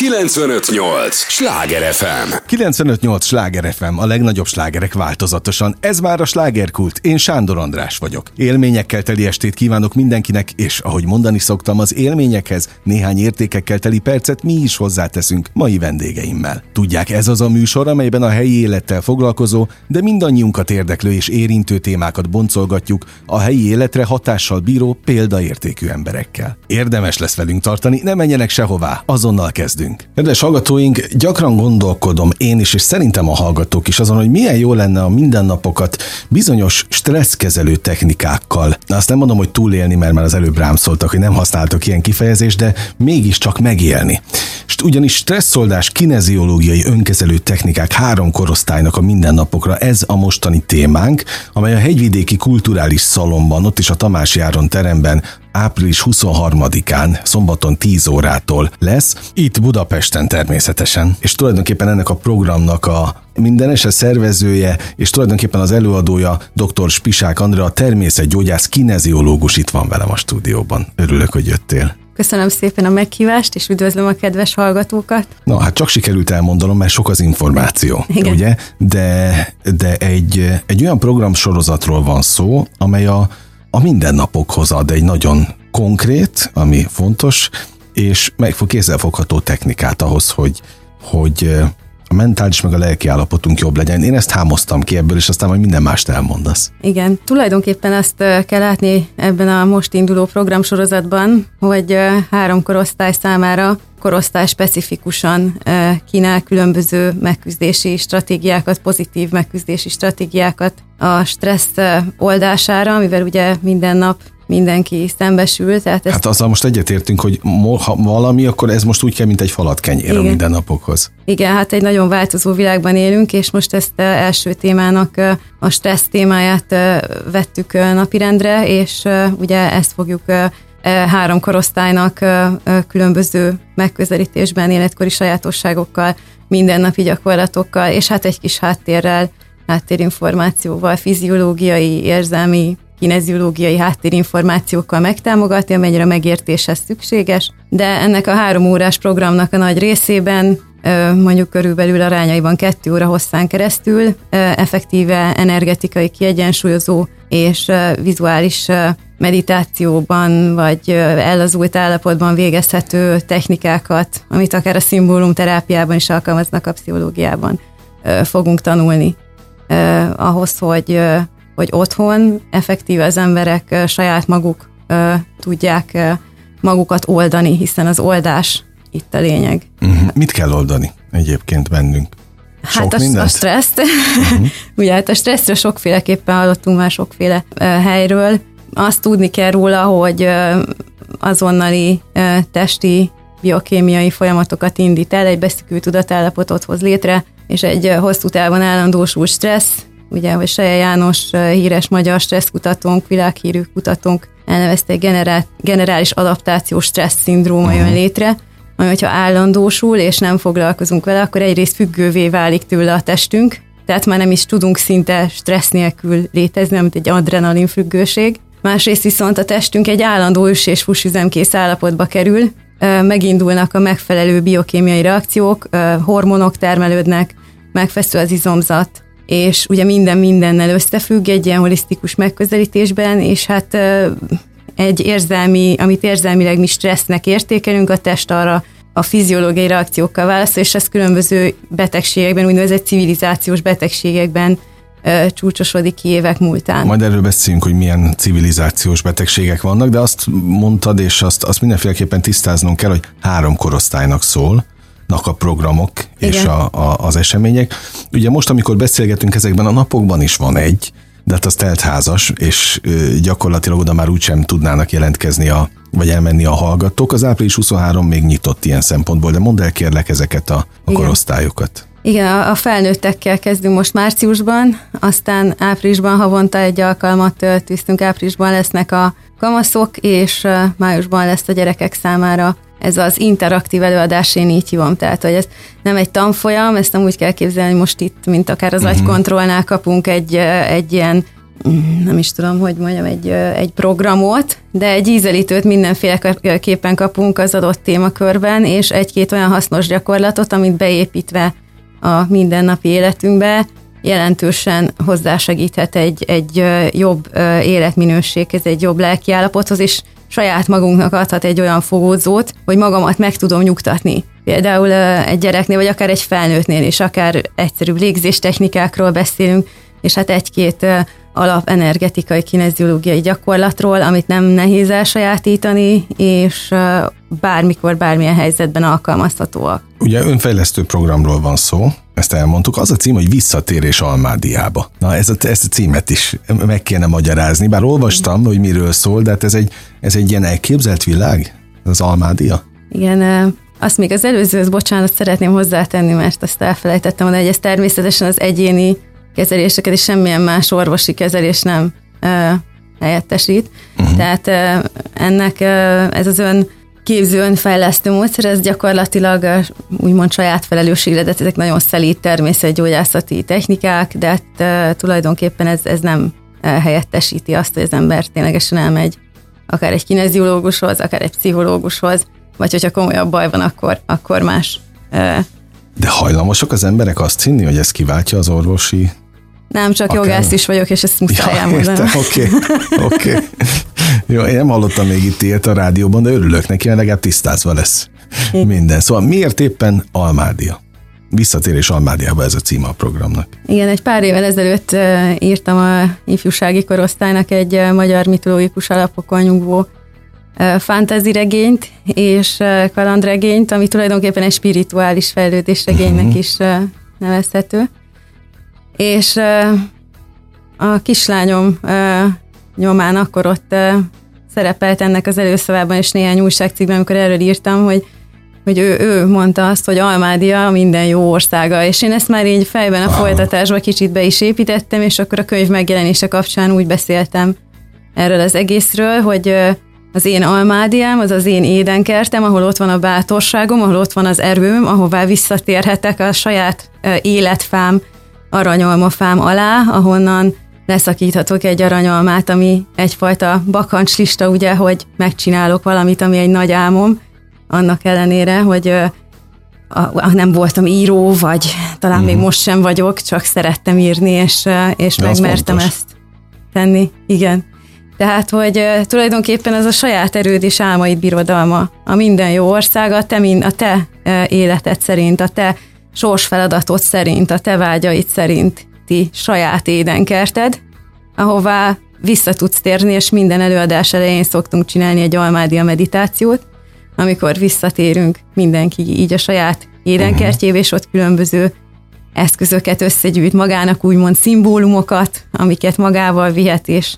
958! Sláger FM! 958! Sláger FM, a legnagyobb slágerek változatosan. Ez már a slágerkult. Én Sándor András vagyok. Élményekkel teli estét kívánok mindenkinek, és ahogy mondani szoktam, az élményekhez néhány értékekkel teli percet mi is hozzáteszünk mai vendégeimmel. Tudják, ez az a műsor, amelyben a helyi élettel foglalkozó, de mindannyiunkat érdeklő és érintő témákat boncolgatjuk a helyi életre hatással bíró példaértékű emberekkel. Érdemes lesz velünk tartani, ne menjenek sehová, azonnal kezdünk beszélgetünk. Kedves hallgatóink, gyakran gondolkodom én is, és szerintem a hallgatók is azon, hogy milyen jó lenne a mindennapokat bizonyos stresszkezelő technikákkal. Azt nem mondom, hogy túlélni, mert már az előbb rám szóltak, hogy nem használtak ilyen kifejezést, de mégiscsak megélni. Ugyanis stresszoldás, kineziológiai önkezelő technikák három korosztálynak a mindennapokra ez a mostani témánk, amely a hegyvidéki kulturális szalomban, ott is a Tamási Áron teremben április 23-án, szombaton 10 órától lesz, itt Budapesten természetesen. És tulajdonképpen ennek a programnak a minden eset szervezője, és tulajdonképpen az előadója dr. Spisák Andrea, természetgyógyász, kineziológus itt van velem a stúdióban. Örülök, hogy jöttél. Köszönöm szépen a meghívást, és üdvözlöm a kedves hallgatókat. Na, hát csak sikerült elmondanom, mert sok az információ, Igen. ugye? De, de egy, egy olyan programsorozatról van szó, amely a a mindennapokhoz ad egy nagyon konkrét, ami fontos, és megfog kézzelfogható technikát ahhoz, hogy, hogy a mentális meg a lelki állapotunk jobb legyen. Én ezt hámoztam ki ebből, és aztán majd minden mást elmondasz. Igen, tulajdonképpen ezt kell látni ebben a most induló programsorozatban, hogy három korosztály számára korosztály specifikusan kínál különböző megküzdési stratégiákat, pozitív megküzdési stratégiákat a stressz oldására, mivel ugye minden nap mindenki szembesül. Tehát ezt... Hát azzal most egyetértünk, hogy ha valami, akkor ez most úgy kell, mint egy falat kenyér a mindennapokhoz. Igen, hát egy nagyon változó világban élünk, és most ezt első témának a stressz témáját vettük napirendre, és ugye ezt fogjuk három korosztálynak különböző megközelítésben, életkori sajátosságokkal, mindennapi gyakorlatokkal, és hát egy kis háttérrel, háttérinformációval, fiziológiai, érzelmi, kineziológiai háttérinformációkkal megtámogatni, amennyire megértéshez szükséges, de ennek a három órás programnak a nagy részében mondjuk körülbelül arányaiban kettő óra hosszán keresztül effektíve energetikai kiegyensúlyozó és vizuális meditációban vagy ellazult állapotban végezhető technikákat, amit akár a szimbólum terápiában is alkalmaznak a pszichológiában, fogunk tanulni. Ahhoz, hogy, hogy otthon effektíve az emberek saját maguk tudják magukat oldani, hiszen az oldás itt a lényeg. Uh-huh. Mit kell oldani egyébként bennünk? Sok hát a, a stresszt. Uh-huh. Ugye hát a stresszről sokféleképpen hallottunk már sokféle uh, helyről. Azt tudni kell róla, hogy uh, azonnali uh, testi biokémiai folyamatokat indít el, egy beszűkült tudatállapotot hoz létre, és egy hosszú távon állandósul stressz, ugye, hogy Seje János híres magyar stresszkutatónk, világhírű kutatónk elnevezte egy generál, generális adaptációs stressz szindróma jön létre, ami hogyha állandósul, és nem foglalkozunk vele, akkor egyrészt függővé válik tőle a testünk, tehát már nem is tudunk szinte stressz nélkül létezni, mint egy adrenalin függőség. Másrészt viszont a testünk egy állandó üs- és fusüzemkész állapotba kerül, megindulnak a megfelelő biokémiai reakciók, hormonok termelődnek, megfeszül az izomzat, és ugye minden mindennel összefügg egy ilyen holisztikus megközelítésben, és hát egy érzelmi, amit érzelmileg mi stressznek értékelünk, a test arra a fiziológiai reakciókkal válaszol, és ez különböző betegségekben, úgynevezett civilizációs betegségekben csúcsosodik ki évek múltán. Majd erről beszélünk, hogy milyen civilizációs betegségek vannak, de azt mondtad, és azt, azt mindenféleképpen tisztáznunk kell, hogy három korosztálynak szól a programok Igen. és a, a, az események. Ugye most, amikor beszélgetünk ezekben a napokban is van egy, de hát az teltházas, és gyakorlatilag oda már úgysem tudnának jelentkezni a, vagy elmenni a hallgatók. Az április 23 még nyitott ilyen szempontból, de mondd el kérlek ezeket a, a korosztályokat. Igen, a felnőttekkel kezdünk most márciusban, aztán áprilisban havonta egy alkalmat tűztünk, áprilisban lesznek a kamaszok, és májusban lesz a gyerekek számára ez az interaktív előadás, én így hívom, tehát hogy ez nem egy tanfolyam, ezt nem úgy kell képzelni, hogy most itt, mint akár az uh-huh. agykontrollnál kapunk egy, egy ilyen mm, nem is tudom, hogy mondjam, egy, egy programot, de egy ízelítőt mindenféleképpen kapunk az adott témakörben, és egy-két olyan hasznos gyakorlatot, amit beépítve a mindennapi életünkbe jelentősen hozzásegíthet egy, egy jobb életminőséghez, egy jobb lelkiállapothoz, és saját magunknak adhat egy olyan fogódzót, hogy magamat meg tudom nyugtatni. Például egy gyereknél, vagy akár egy felnőttnél is, akár egyszerűbb légzéstechnikákról beszélünk, és hát egy-két alap energetikai kineziológiai gyakorlatról, amit nem nehéz elsajátítani, és bármikor, bármilyen helyzetben alkalmazhatóak. Ugye önfejlesztő programról van szó, ezt elmondtuk. Az a cím, hogy Visszatérés Almádiába. Na, ez a, ezt a címet is meg kéne magyarázni, bár olvastam, hogy miről szól, de hát ez egy, ez egy ilyen elképzelt világ, az Almádia? Igen, azt még az előzőhöz, bocsánat, szeretném hozzátenni, mert azt elfelejtettem hogy ez természetesen az egyéni kezeléseket és semmilyen más orvosi kezelés nem ö, helyettesít. Uh-huh. Tehát ö, ennek ö, ez az ön képző önfejlesztő módszer, ez gyakorlatilag úgymond saját felelősségre, de ezek nagyon szelíd természetgyógyászati technikák, de hát, tulajdonképpen ez, ez nem helyettesíti azt, hogy az ember ténylegesen elmegy akár egy kineziológushoz, akár egy pszichológushoz, vagy hogyha komolyabb baj van, akkor, akkor más. De hajlamosak az emberek azt hinni, hogy ez kiváltja az orvosi nem, csak Akár... jogász is vagyok, és ezt muszáj ja, elmondani. Oké, oké. Okay. Jó, én nem hallottam még itt ilyet a rádióban, de örülök neki, mert legalább tisztázva lesz minden. Szóval miért éppen Almádia? Visszatérés Almádiába ez a címe a programnak. Igen, egy pár évvel ezelőtt írtam a ifjúsági korosztálynak egy magyar mitológikus alapokon nyugvó fantasy regényt és kalandregényt, ami tulajdonképpen egy spirituális fejlődés regénynek uh-huh. is nevezhető. És a kislányom nyomán akkor ott szerepelt ennek az előszavában és néhány újságcikkben, amikor erről írtam, hogy hogy ő, ő mondta azt, hogy Almádia minden jó országa, és én ezt már így fejben a wow. folytatásban kicsit be is építettem, és akkor a könyv megjelenése kapcsán úgy beszéltem erről az egészről, hogy az én almádiám, az az én édenkertem, ahol ott van a bátorságom, ahol ott van az erőm, ahová visszatérhetek a saját életfám, aranyalmafám alá, ahonnan leszakíthatok egy aranyalmát, ami egyfajta bakancslista, ugye, hogy megcsinálok valamit, ami egy nagy álmom, annak ellenére, hogy a, nem voltam író, vagy talán mm. még mhm. most sem vagyok, csak szerettem írni, és, és De megmertem ezt tenni. Igen. Tehát, hogy tulajdonképpen ez a saját erőd és álmaid birodalma, a minden jó országa, a te, a te életed szerint, a te sorsfeladatod szerint, a te vágyaid szerinti saját édenkerted, ahová vissza tudsz térni, és minden előadás elején szoktunk csinálni egy almádia meditációt, amikor visszatérünk mindenki így a saját édenkertjébe, és ott különböző eszközöket összegyűjt magának, úgymond szimbólumokat, amiket magával vihet, és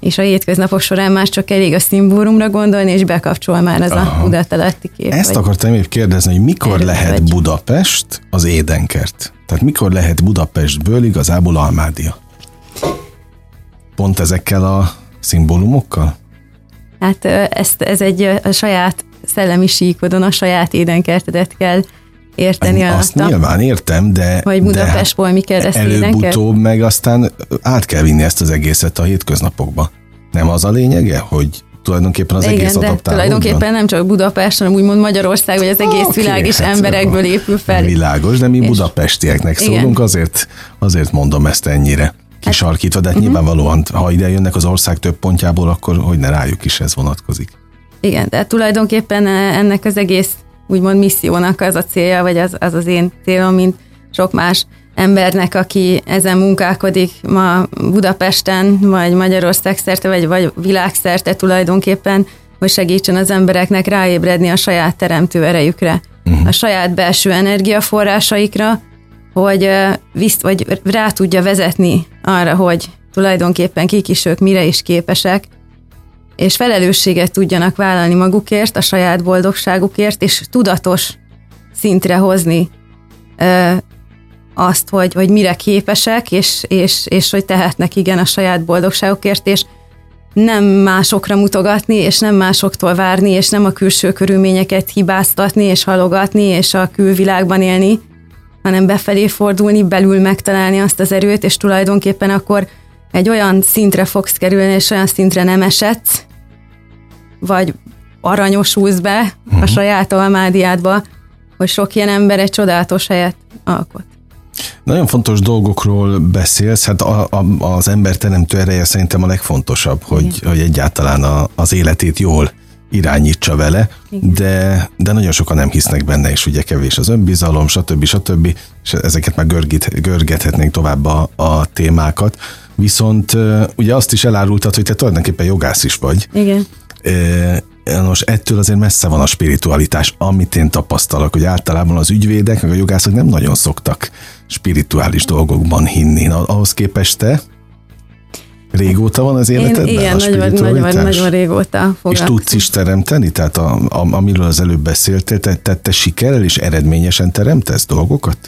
és a hétköznapok során már csak elég a szimbólumra gondolni, és bekapcsol már az Aha. a Budapesti kép. Ezt akartam épp kérdezni, hogy mikor lehet vagy. Budapest az édenkert? Tehát mikor lehet Budapestből igazából Almádia? Pont ezekkel a szimbólumokkal? Hát ezt, ez egy a saját szellemi síkodon, a saját édenkertedet kell érteni alatta. Azt nyilván értem, de... Hogy Budapestból mi kell Előbb-utóbb meg aztán át kell vinni ezt az egészet a hétköznapokba. Nem az a lényege, hogy tulajdonképpen az Igen, egész de tulajdonképpen nem csak Budapest, hanem úgymond Magyarország, vagy az egész okay, világ is hát emberekből épül fel. Világos, de mi és budapestieknek szólunk, azért, azért mondom ezt ennyire hát- kisarkítva, de hát uh-huh. nyilvánvalóan, ha ide jönnek az ország több pontjából, akkor hogy ne rájuk is ez vonatkozik. Igen, de tulajdonképpen ennek az egész úgymond missziónak az a célja, vagy az az, az én célom, mint sok más embernek, aki ezen munkálkodik ma Budapesten, vagy Magyarország szerte, vagy, vagy világszerte tulajdonképpen, hogy segítsen az embereknek ráébredni a saját teremtő erejükre, uh-huh. a saját belső energiaforrásaikra, hogy, visz, vagy rá tudja vezetni arra, hogy tulajdonképpen kik is ők, mire is képesek, és felelősséget tudjanak vállalni magukért, a saját boldogságukért, és tudatos szintre hozni azt, hogy, hogy mire képesek, és, és, és hogy tehetnek igen a saját boldogságukért, és nem másokra mutogatni, és nem másoktól várni, és nem a külső körülményeket hibáztatni, és halogatni, és a külvilágban élni, hanem befelé fordulni, belül megtalálni azt az erőt, és tulajdonképpen akkor egy olyan szintre fogsz kerülni, és olyan szintre nem esetsz, vagy aranyosulsz be uh-huh. a mhm. saját almádiádba, hogy sok ilyen ember egy csodálatos helyet alkot. Nagyon fontos dolgokról beszélsz, hát a, a, az ember teremtő ereje szerintem a legfontosabb, hogy, hogy egyáltalán a, az életét jól irányítsa vele, de, de nagyon sokan nem hisznek benne, és ugye kevés az önbizalom, stb. stb. És ezeket már görgít, görgethetnénk tovább a, a témákat. Viszont ugye azt is elárultad, hogy te tulajdonképpen jogász is vagy. Igen. Most ettől azért messze van a spiritualitás, amit én tapasztalok, hogy általában az ügyvédek, meg a jogászok nem nagyon szoktak spirituális dolgokban hinni. Na, ahhoz képest te Régóta van az életedben Én, igen, a nagyon, nagyon, nagyon régóta És tudsz is teremteni? Tehát a, a, amiről az előbb beszéltél, te, te, te sikerrel és eredményesen teremtesz dolgokat?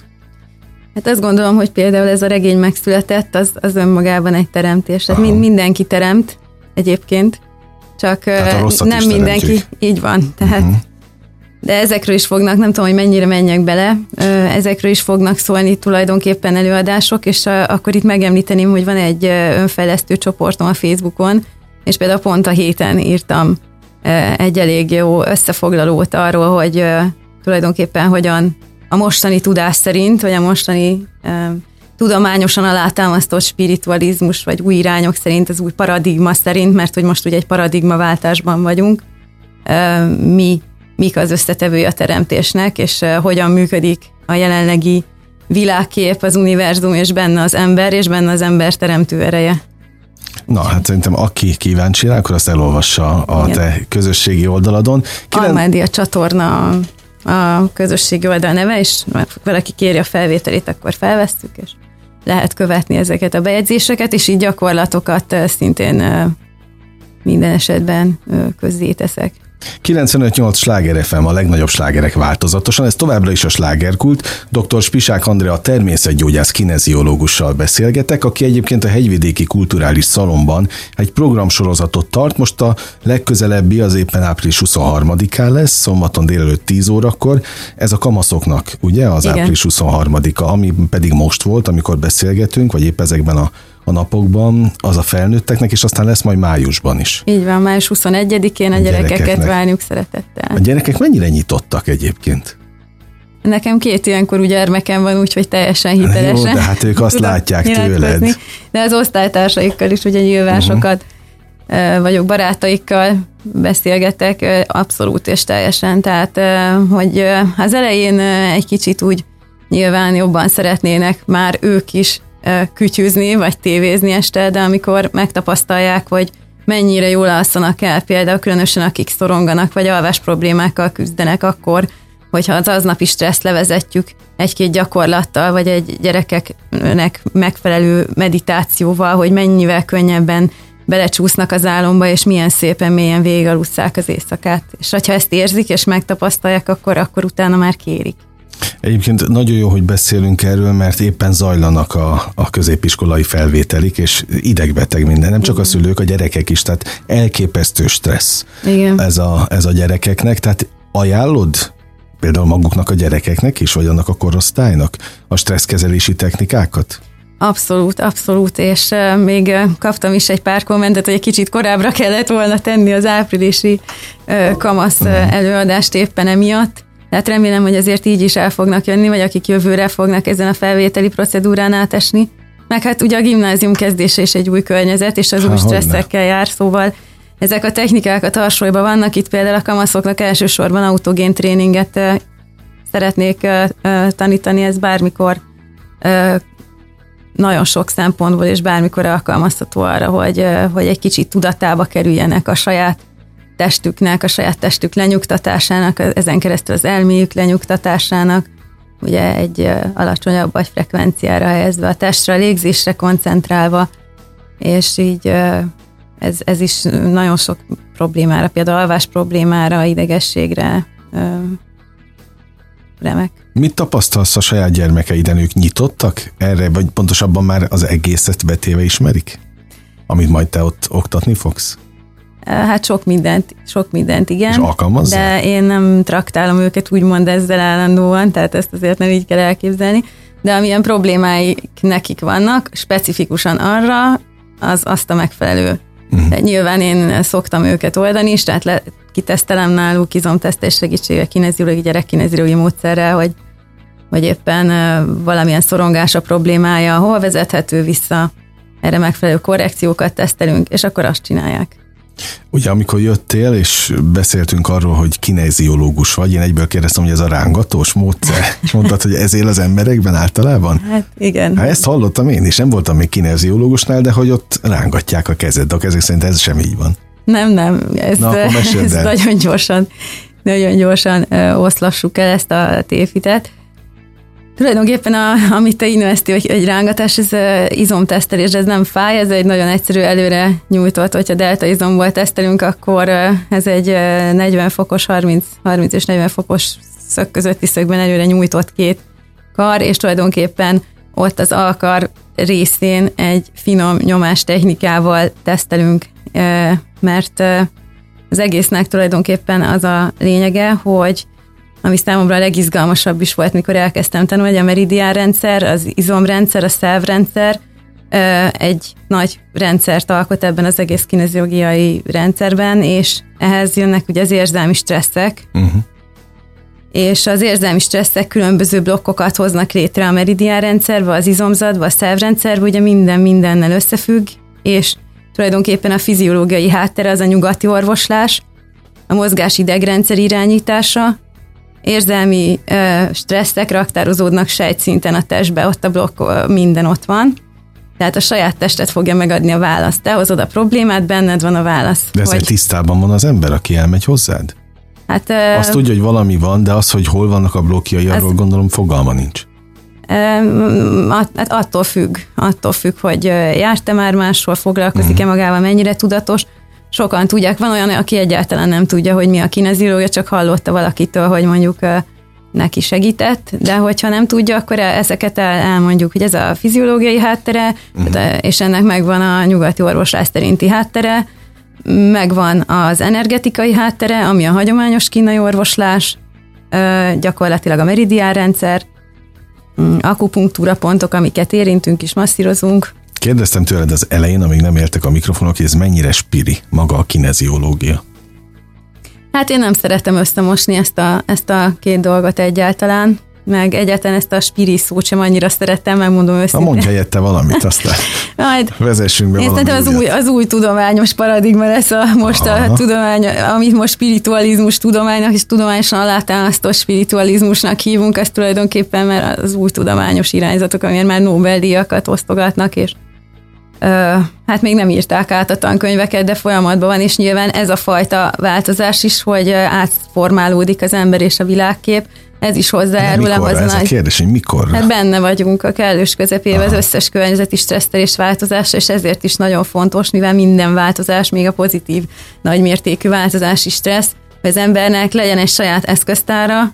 Hát azt gondolom, hogy például ez a regény megszületett, az, az önmagában egy teremtés. Tehát mind, mindenki teremt egyébként, csak nem mindenki, így van. Tehát uh-huh. De ezekről is fognak, nem tudom, hogy mennyire menjek bele, ezekről is fognak szólni tulajdonképpen előadások, és akkor itt megemlíteném, hogy van egy önfejlesztő csoportom a Facebookon, és például pont a héten írtam egy elég jó összefoglalót arról, hogy tulajdonképpen hogyan a mostani tudás szerint, vagy a mostani tudományosan alátámasztott spiritualizmus, vagy új irányok szerint, az új paradigma szerint, mert hogy most ugye egy paradigmaváltásban vagyunk, mi mik az összetevője a teremtésnek, és hogyan működik a jelenlegi világkép, az univerzum, és benne az ember, és benne az ember teremtő ereje. Na, hát szerintem aki kíváncsi rá, akkor azt elolvassa a Igen. te közösségi oldaladon. Kilen... Almádia csatorna a közösségi oldal neve, és valaki kéri a felvételét, akkor felvesztük, és lehet követni ezeket a bejegyzéseket, és így gyakorlatokat szintén minden esetben közzéteszek. 95-8 sláger FM a legnagyobb slágerek változatosan, ez továbbra is a slágerkult. Dr. Spisák Andrea természetgyógyász kineziológussal beszélgetek, aki egyébként a Hegyvidéki Kulturális Szalomban egy programsorozatot tart, most a legközelebbi az éppen április 23-án lesz, szombaton délelőtt 10 órakor. Ez a kamaszoknak, ugye, az Igen. április 23-a, ami pedig most volt, amikor beszélgetünk, vagy épp ezekben a a napokban, az a felnőtteknek, és aztán lesz majd májusban is. Így van, május 21-én a, a gyerekeket várjuk szeretettel. A gyerekek mennyire nyitottak egyébként? Nekem két ilyenkor gyermekem van, úgyhogy teljesen hitelesen. Jó, de hát ők azt látják tőled. De az osztálytársaikkal is ugye nyilván uh-huh. sokat vagyok barátaikkal, beszélgetek abszolút és teljesen, tehát hogy az elején egy kicsit úgy nyilván jobban szeretnének már ők is kütyűzni, vagy tévézni este, de amikor megtapasztalják, hogy mennyire jól alszanak el, például különösen akik szoronganak, vagy alvás problémákkal küzdenek, akkor, hogyha az aznapi stressz levezetjük egy-két gyakorlattal, vagy egy gyerekeknek megfelelő meditációval, hogy mennyivel könnyebben belecsúsznak az álomba, és milyen szépen mélyen végigalusszák az éjszakát. És ha ezt érzik, és megtapasztalják, akkor, akkor utána már kérik. Egyébként nagyon jó, hogy beszélünk erről, mert éppen zajlanak a, a középiskolai felvételik, és idegbeteg minden, nem csak a szülők, a gyerekek is, tehát elképesztő stressz Igen. Ez, a, ez a gyerekeknek, tehát ajánlod például maguknak a gyerekeknek is, vagy annak a korosztálynak a stresszkezelési technikákat? Abszolút, abszolút, és még kaptam is egy pár kommentet, hogy egy kicsit korábbra kellett volna tenni az áprilisi kamasz uh, előadást éppen emiatt, tehát remélem, hogy azért így is el fognak jönni, vagy akik jövőre fognak ezen a felvételi procedúrán átesni. Meg hát ugye a gimnázium kezdése is egy új környezet, és az új stresszekkel jár, szóval ezek a technikák a tarsolyban vannak. Itt például a kamaszoknak elsősorban autogén tréninget szeretnék tanítani, ez bármikor nagyon sok szempontból, és bármikor alkalmazható arra, hogy, hogy egy kicsit tudatába kerüljenek a saját testüknek, a saját testük lenyugtatásának, ezen keresztül az elméjük lenyugtatásának, ugye egy alacsonyabb frekvenciára helyezve a testre, a légzésre koncentrálva, és így ez, ez is nagyon sok problémára, például alvás problémára, idegességre remek. Mit tapasztalsz a saját gyermekeiden? Ők nyitottak erre, vagy pontosabban már az egészet betéve ismerik? Amit majd te ott oktatni fogsz? Hát sok mindent, sok mindent, igen. És alkalmazzák? De én nem traktálom őket úgymond ezzel állandóan, tehát ezt azért nem így kell elképzelni. De amilyen problémáik nekik vannak, specifikusan arra az azt a megfelelő. Uh-huh. Nyilván én szoktam őket oldani is, tehát le, kitesztelem náluk izomtesztés segítségével, kineziológi, gyerekkineziológi módszerrel, hogy, hogy éppen valamilyen szorongása problémája, hol vezethető vissza, erre megfelelő korrekciókat tesztelünk, és akkor azt csinálják. Ugye amikor jöttél, és beszéltünk arról, hogy kineziológus vagy, én egyből kérdeztem, hogy ez a rángatós módszer, és mondtad, hogy ez él az emberekben általában? Hát igen. Hát ezt hallottam én is, nem voltam még kineziológusnál, de hogy ott rángatják a kezed, de a kezek szerint ez sem így van. Nem, nem, ez, Na, ez nagyon gyorsan, nagyon gyorsan oszlassuk el ezt a tévitet. Tulajdonképpen, a, amit te innoveszti, hogy egy rángatás, ez izomtesztelés, ez nem fáj, ez egy nagyon egyszerű előre nyújtott, hogyha delta izomból tesztelünk, akkor ez egy 40 fokos, 30, 30 és 40 fokos szög közötti szögben előre nyújtott két kar, és tulajdonképpen ott az alkar részén egy finom nyomás technikával tesztelünk, mert az egésznek tulajdonképpen az a lényege, hogy ami számomra a legizgalmasabb is volt, mikor elkezdtem tanulni, a meridián rendszer, az izomrendszer, a szervrendszer, egy nagy rendszert alkot ebben az egész kineziológiai rendszerben, és ehhez jönnek ugye az érzelmi stresszek, uh-huh. és az érzelmi stresszek különböző blokkokat hoznak létre a meridián rendszerbe, az izomzatba, a szervrendszerbe, ugye minden mindennel összefügg, és tulajdonképpen a fiziológiai háttere az a nyugati orvoslás, a mozgás idegrendszer irányítása, érzelmi ö, stresszek raktározódnak sejtszinten a testbe, ott a blokk, minden ott van. Tehát a saját testet fogja megadni a választ. Te hozod a problémát, benned van a válasz. De ezzel hogy... tisztában van az ember, aki elmegy hozzád? Hát, ö... Azt tudja, hogy valami van, de az, hogy hol vannak a blokkjai, az... arról gondolom fogalma nincs. Hát attól függ, attól függ, hogy járt-e már máshol, foglalkozik-e mhm. magával, mennyire tudatos sokan tudják, van olyan, aki egyáltalán nem tudja, hogy mi a kineziológia, csak hallotta valakitől, hogy mondjuk neki segített, de hogyha nem tudja, akkor ezeket el, elmondjuk, hogy ez a fiziológiai háttere, uh-huh. és ennek megvan a nyugati orvoslás szerinti háttere, megvan az energetikai háttere, ami a hagyományos kínai orvoslás, gyakorlatilag a meridián rendszer, mm, akupunktúra pontok, amiket érintünk és masszírozunk, Kérdeztem tőled az elején, amíg nem éltek a mikrofonok, hogy ez mennyire spiri maga a kineziológia? Hát én nem szeretem összemosni ezt a, ezt a két dolgot egyáltalán, meg egyáltalán ezt a spiri szót sem annyira szerettem, megmondom őszintén. Na mondj helyette valamit, aztán Majd, vezessünk be Én valami az új, az új tudományos paradigma lesz a, most Aha. a tudomány, amit most spiritualizmus tudománynak és tudományosan alátámasztó spiritualizmusnak hívunk, ez tulajdonképpen mert az új tudományos irányzatok, amiért már Nobel-díjakat osztogatnak, és hát még nem írták át a tankönyveket, de folyamatban van, és nyilván ez a fajta változás is, hogy átformálódik az ember és a világkép, ez is hozzájárul. Mikor? Ez nagy... a kérdés, hogy mikor? Hát benne vagyunk a kellős közepében az összes környezeti stresszelés változása, és ezért is nagyon fontos, mivel minden változás, még a pozitív nagymértékű változás is stressz, hogy az embernek legyen egy saját eszköztára,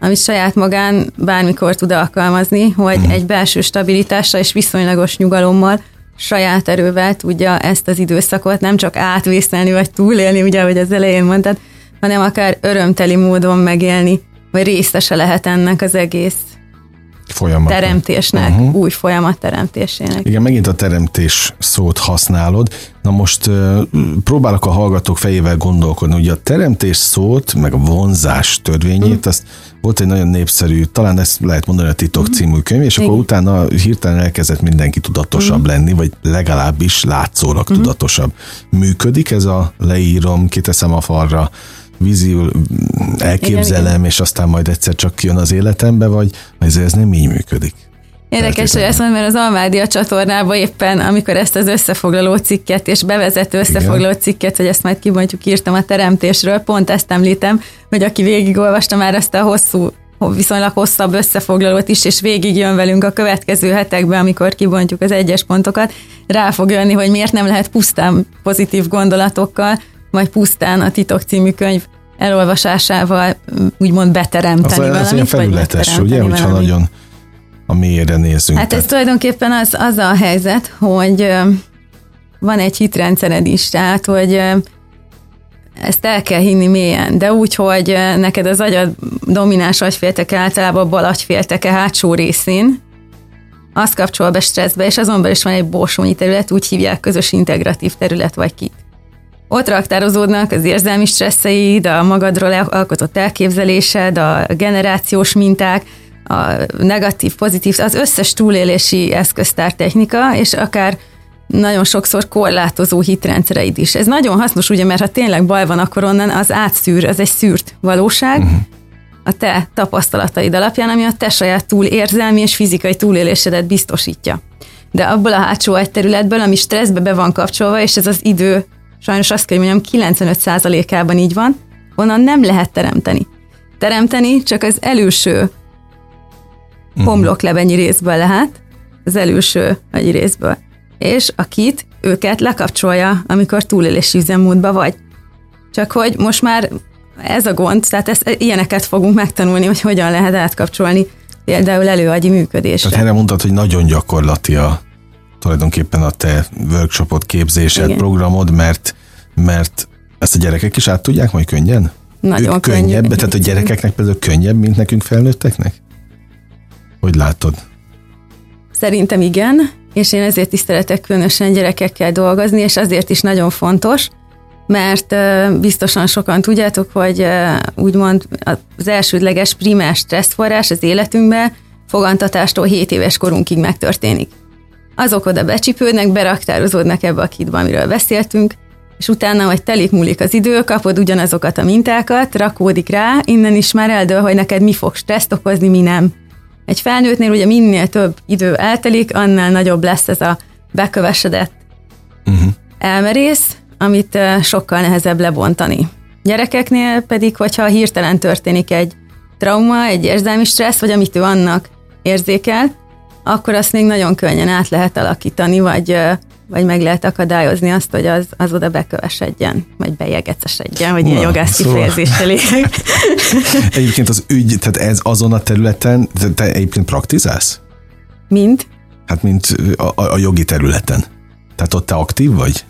amit saját magán bármikor tud alkalmazni, hogy uh-huh. egy belső stabilitással és viszonylagos nyugalommal saját erővel tudja ezt az időszakot nem csak átvészelni, vagy túlélni, ugye, ahogy az elején mondtad, hanem akár örömteli módon megélni, vagy részese lehet ennek az egész folyamat. teremtésnek, uh-huh. új folyamat teremtésének. Igen, megint a teremtés szót használod. Na most próbálok a hallgatók fejével gondolkodni. Ugye a teremtés szót, meg a vonzás törvényét, uh-huh. azt volt egy nagyon népszerű, talán ezt lehet mondani a Titok uh-huh. című könyv, és Igen. akkor utána hirtelen elkezdett mindenki tudatosabb uh-huh. lenni, vagy legalábbis látszólag uh-huh. tudatosabb. Működik ez a leírom, kiteszem a falra, víziul elképzelem, igen, és aztán majd egyszer csak jön az életembe, vagy ez, ez nem így működik. Érdekes, hogy ezt mondom, mert az Almádia csatornában éppen, amikor ezt az összefoglaló cikket és bevezető összefoglaló Igen. cikket, hogy ezt majd kibontjuk, írtam a teremtésről, pont ezt említem, hogy aki végigolvasta már ezt a hosszú viszonylag hosszabb összefoglalót is, és végig jön velünk a következő hetekben, amikor kibontjuk az egyes pontokat, rá fog jönni, hogy miért nem lehet pusztán pozitív gondolatokkal, vagy pusztán a Titok című könyv elolvasásával úgymond beteremteni az, valamit. Ez ilyen felületes, ugye, valamit. hogyha nagyon a mélyre nézzünk. Hát ez tulajdonképpen az, az a helyzet, hogy van egy hitrendszered is, tehát, hogy ezt el kell hinni mélyen, de úgy, hogy neked az agyad domináns agyfélteke általában bal agyfélteke hátsó részén, azt kapcsol be stresszbe, és azonban is van egy borsónyi terület, úgy hívják közös integratív terület vagy kit. Ott raktározódnak az érzelmi stresszeid, a magadról alkotott elképzelésed, a generációs minták, a negatív, pozitív, az összes túlélési eszköztártechnika, és akár nagyon sokszor korlátozó hitrendszereid is. Ez nagyon hasznos, ugye, mert ha tényleg baj van, akkor onnan az átszűr, az egy szűrt valóság, uh-huh. a te tapasztalataid alapján, ami a te saját túlérzelmi és fizikai túlélésedet biztosítja. De abból a hátsó egy területből, ami stresszbe be van kapcsolva, és ez az idő, sajnos azt kell, hogy mondjam, 95%-ában így van, onnan nem lehet teremteni. Teremteni csak az előső mhm. homloklebenyi részből lehet, az előső egy részből és a kit őket lekapcsolja, amikor túlélési üzemmódba vagy. Csak hogy most már ez a gond, tehát ezt, ilyeneket fogunk megtanulni, hogy hogyan lehet átkapcsolni például előagyi működésre. Tehát erre mondtad, hogy nagyon gyakorlati a tulajdonképpen a te workshopot, képzésed, Igen. programod, mert, mert ezt a gyerekek is át tudják majd könnyen? Nagyon ők könnyebb, tehát a gyerekeknek például könnyebb, mint nekünk felnőtteknek? Hogy látod? Szerintem igen, és én ezért is szeretek különösen gyerekekkel dolgozni, és azért is nagyon fontos, mert biztosan sokan tudjátok, hogy úgymond az elsődleges primer stresszforrás az életünkben fogantatástól 7 éves korunkig megtörténik. Azok oda becsipődnek, beraktározódnak ebbe a kitba, amiről beszéltünk, és utána, hogy telik múlik az idő, kapod ugyanazokat a mintákat, rakódik rá, innen is már eldől, hogy neked mi fog stresszt okozni, mi nem. Egy felnőttnél ugye minél több idő eltelik, annál nagyobb lesz ez a bekövesedett uh-huh. elmerész, amit sokkal nehezebb lebontani. Gyerekeknél pedig, hogyha hirtelen történik egy trauma, egy érzelmi stressz, vagy amit ő annak érzékel, akkor azt még nagyon könnyen át lehet alakítani, vagy vagy meg lehet akadályozni azt, hogy az, az oda bekövesedjen, vagy bejegecesedjen, vagy ilyen jogász szóval. kifejezéssel Egyébként az ügy, tehát ez azon a területen, te egyébként praktizálsz? Mint? Hát mint a, a jogi területen. Tehát ott te aktív vagy?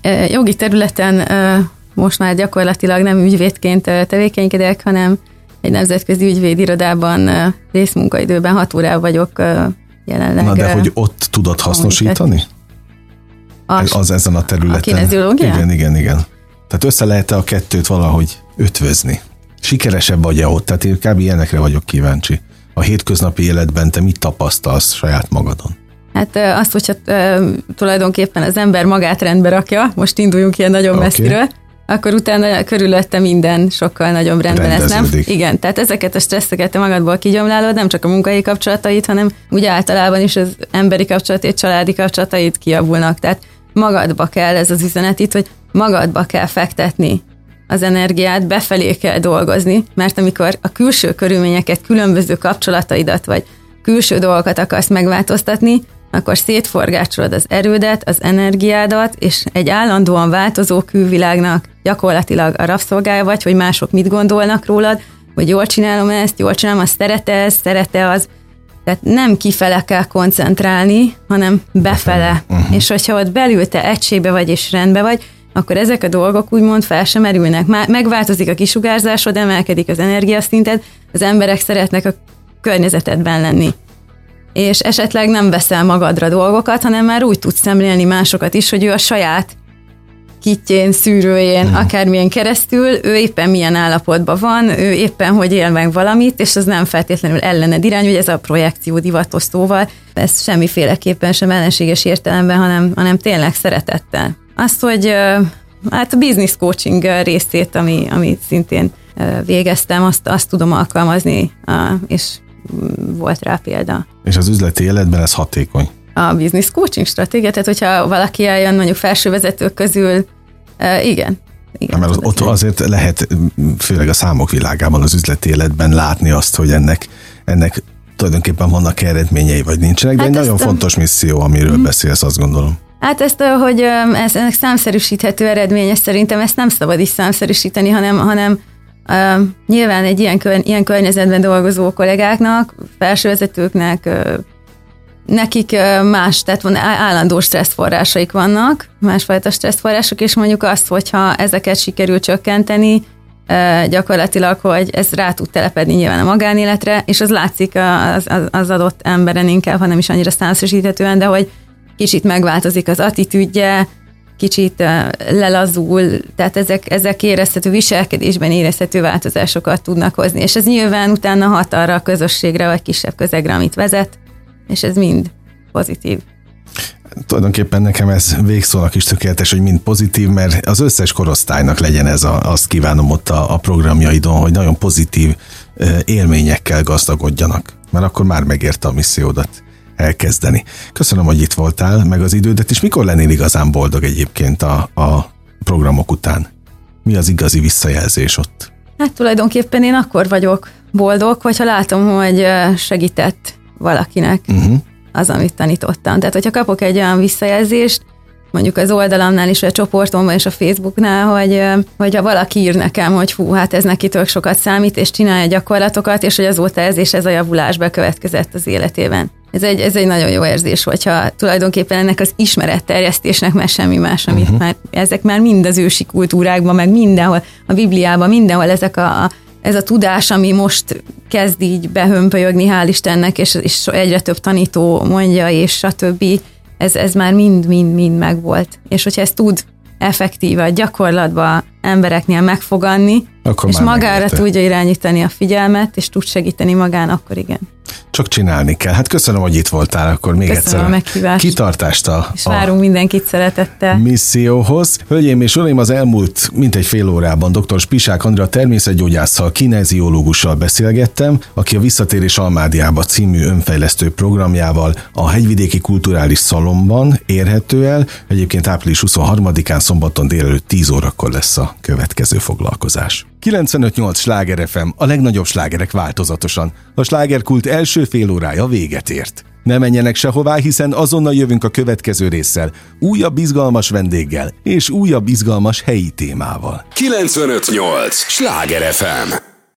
E, jogi területen e, most már gyakorlatilag nem ügyvédként tevékenykedek, hanem egy nemzetközi ügyvédirodában részmunkaidőben hat órával vagyok jelenleg. Na de hogy ott tudod hasznosítani? Az, az ezen a területen. A kineziológia? Igen, igen, igen. Tehát össze lehet a kettőt valahogy ötvözni? Sikeresebb vagy-e ott? Tehát én kb. ilyenekre vagyok kíváncsi. A hétköznapi életben te mit tapasztalsz saját magadon? Hát azt, hogyha tulajdonképpen az ember magát rendbe rakja, most induljunk ilyen nagyon okay. messziről, akkor utána körülötte minden sokkal nagyobb rendben lesz, nem? Igen, tehát ezeket a stresszeket te magadból kigyomlálod, nem csak a munkai kapcsolatait, hanem úgy általában is az emberi kapcsolatait, családi kapcsolatait kiavulnak. Tehát magadba kell ez az üzenet itt, hogy magadba kell fektetni az energiát, befelé kell dolgozni, mert amikor a külső körülményeket, különböző kapcsolataidat, vagy külső dolgokat akarsz megváltoztatni, akkor szétforgácsolod az erődet, az energiádat, és egy állandóan változó külvilágnak gyakorlatilag a rabszolgája vagy, hogy mások mit gondolnak rólad, hogy jól csinálom ezt, jól csinálom, azt szerete ez, szerete az. Tehát nem kifele kell koncentrálni, hanem befele. Uh-huh. És hogyha ott belül te egységbe vagy és rendbe vagy, akkor ezek a dolgok úgymond fel sem merülnek. Már megváltozik a kisugárzásod, emelkedik az energiaszinted, az emberek szeretnek a környezetedben lenni. És esetleg nem veszel magadra dolgokat, hanem már úgy tudsz szemlélni másokat is, hogy ő a saját kitjén, szűrőjén, hmm. akármilyen keresztül, ő éppen milyen állapotban van, ő éppen hogy él meg valamit, és az nem feltétlenül ellened irány, hogy ez a projekció divatos szóval, ez semmiféleképpen sem ellenséges értelemben, hanem, hanem tényleg szeretettel. Azt, hogy hát a business coaching részét, ami, ami szintén végeztem, azt, azt tudom alkalmazni, és volt rá példa. És az üzleti életben ez hatékony? a business coaching stratégia, tehát hogyha valaki eljön mondjuk felsővezetők közül, igen, igen, mert ott azért lehet, főleg a számok világában, az üzleti életben látni azt, hogy ennek, ennek tulajdonképpen vannak eredményei, vagy nincsenek, de hát egy nagyon a... fontos misszió, amiről mm. beszélsz, azt gondolom. Hát ezt, hogy ez, ennek számszerűsíthető eredménye, szerintem ezt nem szabad is számszerűsíteni, hanem, hanem uh, nyilván egy ilyen, ilyen környezetben dolgozó kollégáknak, felsővezetőknek, uh, nekik más, tehát van állandó stresszforrásaik vannak, másfajta stresszforrások, és mondjuk azt, hogyha ezeket sikerül csökkenteni, gyakorlatilag, hogy ez rá tud telepedni nyilván a magánéletre, és az látszik az, az, az adott emberen inkább, ha nem is annyira számszerűsíthetően, de hogy kicsit megváltozik az attitűdje, kicsit lelazul, tehát ezek, ezek érezhető viselkedésben érezhető változásokat tudnak hozni, és ez nyilván utána hat arra a közösségre, vagy kisebb közegre, amit vezet, és ez mind pozitív. Tulajdonképpen nekem ez végszónak is tökéletes, hogy mind pozitív, mert az összes korosztálynak legyen ez, a, azt kívánom ott a, a programjaidon, hogy nagyon pozitív élményekkel gazdagodjanak, mert akkor már megérte a missziódat elkezdeni. Köszönöm, hogy itt voltál, meg az idődet, és mikor lennél igazán boldog egyébként a, a programok után? Mi az igazi visszajelzés ott? Hát tulajdonképpen én akkor vagyok boldog, hogyha látom, hogy segített valakinek. Uh-huh az, amit tanítottam. Tehát, hogyha kapok egy olyan visszajelzést, mondjuk az oldalamnál is, vagy a csoportomban és a Facebooknál, hogy, hogy ha valaki ír nekem, hogy hú, hát ez neki tök sokat számít, és csinálja gyakorlatokat, és hogy azóta ez és ez a javulás bekövetkezett az életében. Ez egy, ez egy nagyon jó érzés, hogyha tulajdonképpen ennek az ismeretterjesztésnek már semmi más, amit uh-huh. már, ezek már mind az ősi kultúrákban, meg mindenhol, a Bibliában, mindenhol ezek a, a ez a tudás, ami most kezd így behömpölyögni, hál' Istennek, és, és egyre több tanító mondja, és stb., ez, ez már mind-mind-mind megvolt. És hogyha ezt tud effektíve gyakorlatban embereknél megfoganni, akkor és magára megérte. tudja irányítani a figyelmet, és tud segíteni magán, akkor igen. Csak csinálni kell. Hát köszönöm, hogy itt voltál, akkor még köszönöm egyszer a meghívást. kitartást a, és várunk a mindenkit szeretettel. Misszióhoz. Hölgyeim és uraim, az elmúlt mintegy fél órában dr. Spisák Andra természetgyógyásszal, kineziológussal beszélgettem, aki a Visszatérés Almádiába című önfejlesztő programjával a Hegyvidéki Kulturális Szalomban érhető el. Egyébként április 23-án szombaton délelőtt 10 órakor lesz a következő foglalkozás. 95.8 Sláger FM, a legnagyobb slágerek változatosan. A slágerkult első fél órája véget ért. Ne menjenek sehová, hiszen azonnal jövünk a következő résszel, újabb izgalmas vendéggel és újabb izgalmas helyi témával. 95.8 Sláger FM